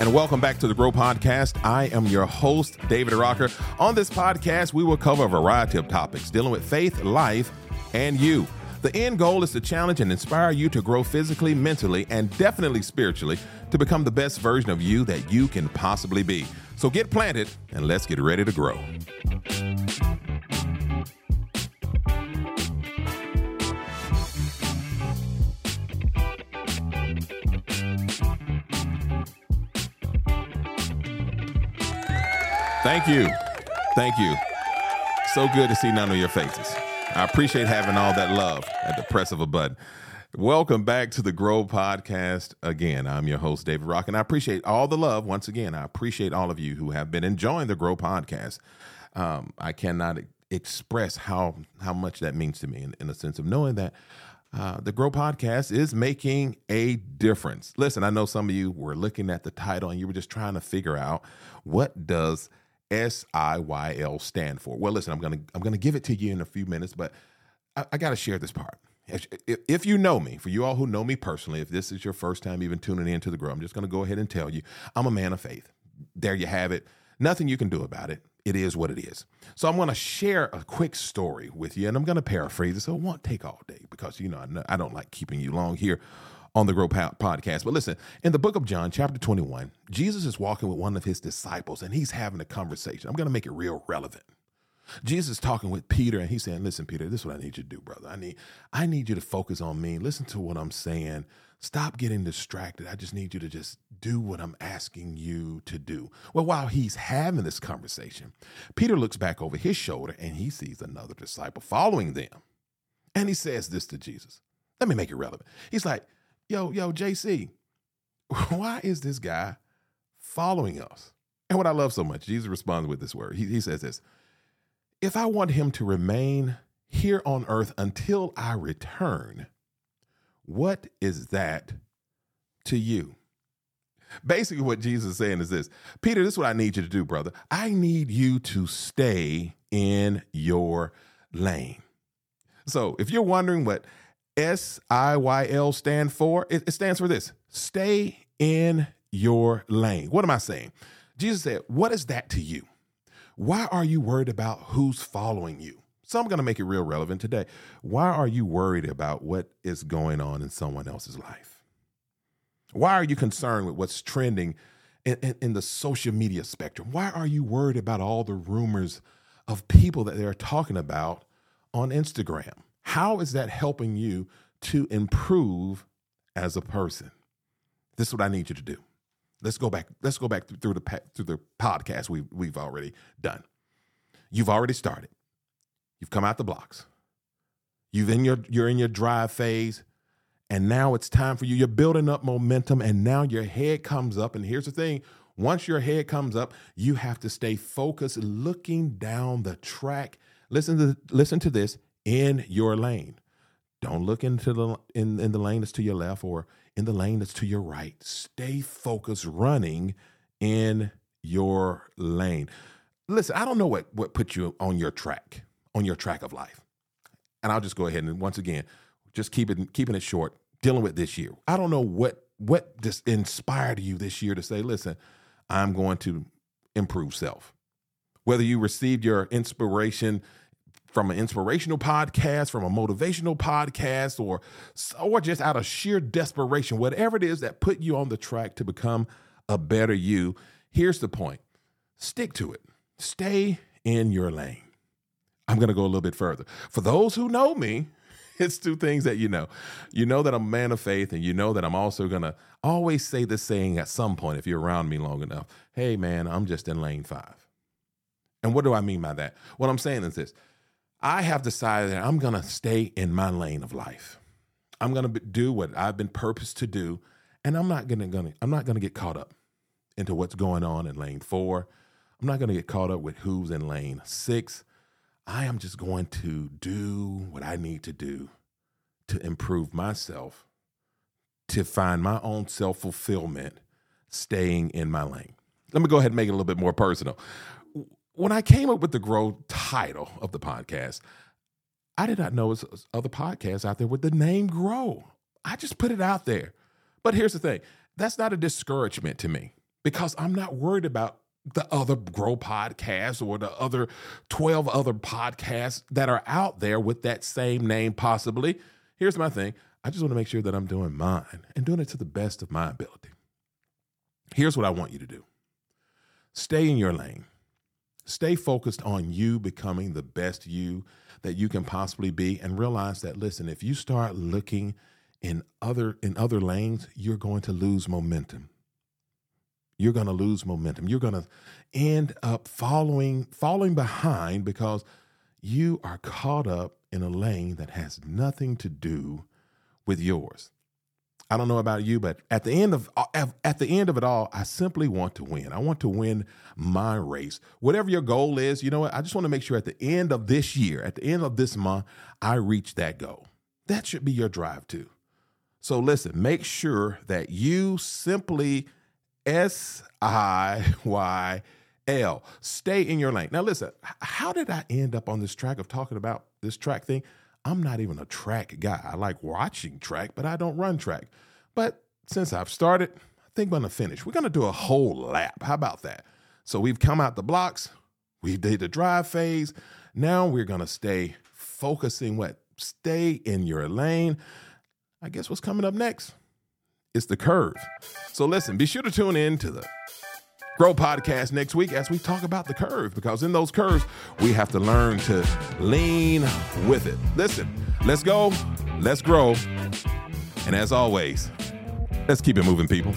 and welcome back to the Grow Podcast. I am your host, David Rocker. On this podcast, we will cover a variety of topics dealing with faith, life, and you. The end goal is to challenge and inspire you to grow physically, mentally, and definitely spiritually to become the best version of you that you can possibly be. So get planted and let's get ready to grow. Thank you. Thank you. So good to see none of your faces. I appreciate having all that love at the press of a button. Welcome back to the Grow Podcast again. I'm your host, David Rock, and I appreciate all the love. Once again, I appreciate all of you who have been enjoying the Grow Podcast. Um, I cannot express how how much that means to me in, in the sense of knowing that uh, the Grow Podcast is making a difference. Listen, I know some of you were looking at the title and you were just trying to figure out what does S I Y L stand for? Well, listen, I'm gonna I'm gonna give it to you in a few minutes, but I, I got to share this part. If, if, you know me, for you all who know me personally, if this is your first time even tuning in to the Grow, I'm just gonna go ahead and tell you I'm a man of faith. There you have it. Nothing you can do about it. It is what it is. So I'm going to share a quick story with you, and I'm going to paraphrase it. So it won't take all day because you know I don't like keeping you long here on the Grow podcast. But listen, in the book of John, chapter 21, Jesus is walking with one of his disciples and he's having a conversation. I'm going to make it real relevant. Jesus talking with Peter and he's saying, "Listen, Peter, this is what I need you to do, brother. I need I need you to focus on me. Listen to what I'm saying. Stop getting distracted. I just need you to just do what I'm asking you to do." Well, while he's having this conversation, Peter looks back over his shoulder and he sees another disciple following them. And he says this to Jesus. Let me make it relevant. He's like, yo, yo, JC, why is this guy following us? And what I love so much, Jesus responds with this word. He, he says this If I want him to remain here on earth until I return, what is that to you? Basically, what Jesus is saying is this Peter, this is what I need you to do, brother. I need you to stay in your lane. So, if you're wondering what S I Y L stand for? It, it stands for this stay in your lane. What am I saying? Jesus said, What is that to you? Why are you worried about who's following you? So I'm going to make it real relevant today. Why are you worried about what is going on in someone else's life? Why are you concerned with what's trending in, in, in, the social media spectrum? Why are you worried about all the rumors of people that they're talking about on Instagram? How is that helping you to improve as a person? This is what I need you to do. Let's go back. Let's go back through the through the podcast we've we've already done. You've already started. You've come out the blocks. You've in your you're in your drive phase, and now it's time for you. You're building up momentum, and now your head comes up. And here's the thing: once your head comes up, you have to stay focused, looking down the track. Listen to listen to this in your lane. Don't look into the in, in the lane that's to your left or in the lane that's to your right. Stay focused running in your lane. Listen, I don't know what what put you on your track, on your track of life. And I'll just go ahead and once again, just keep it keeping it short, dealing with this year. I don't know what what just inspired you this year to say, listen, I'm going to improve self. Whether you received your inspiration from an inspirational podcast, from a motivational podcast, or or just out of sheer desperation, whatever it is that put you on the track to become a better you. Here's the point: stick to it. Stay in your lane. I'm going to go a little bit further. For those who know me, it's two things that you know. You know that I'm a man of faith, and you know that I'm also going to always say this saying at some point if you're around me long enough. Hey, man, I'm just in lane five. And what do I mean by that? What I'm saying is this I have decided that I'm going to stay in my lane of life. I'm going to do what I've been purposed to do, and I'm not going to I'm not going to get caught up into what's going on in lane 4. I'm not going to get caught up with who's in lane 6. I am just going to do what I need to do to improve myself, to find my own self-fulfillment staying in my lane. Let me go ahead and make it a little bit more personal when I came up with the Grow title of the podcast, I did not know there's other podcasts out there with the name Grow. I just put it out there. But here's the thing that's not a discouragement to me. because I'm not worried about the other Grow podcasts or the other 12 other podcasts that are out there with that same name, possibly. Here's my thing I just want to make sure that I'm doing mine and doing it to the best of my ability. Here's what I want you to do stay in your lane, stay focused on you becoming the best you that you can possibly be, and realize that, listen, if you start looking in other in other lanes, you're going to lose momentum you're going to lose momentum. You're going to end up following falling behind because you are caught up in a lane that has nothing to do with yours. I don't know about you, but at the end of at the end of it all, I simply want to win. I want to win my race. Whatever your goal is, you know what? I just want to make sure at the end of this year, at the end of this month, I reach that goal. That should be your drive too. So listen, make sure that you simply S I Y L. Stay in your lane. Now, listen, how did I end up on this track of talking about this track thing? I'm not even a track guy. I like watching track, but I don't run track. But since I've started, I think I'm to finish. We're to do a whole lap. How about that? So we've come out the blocks, we did the drive phase. Now we're to stay focusing what? Stay in your lane. I guess what's coming up next? is the curve. So listen, be sure to tune in to the Grow podcast next week as we talk about the curve because in those curves, we have to learn to lean with it. Listen, let's go, let's grow. And as always, let's keep it moving, people.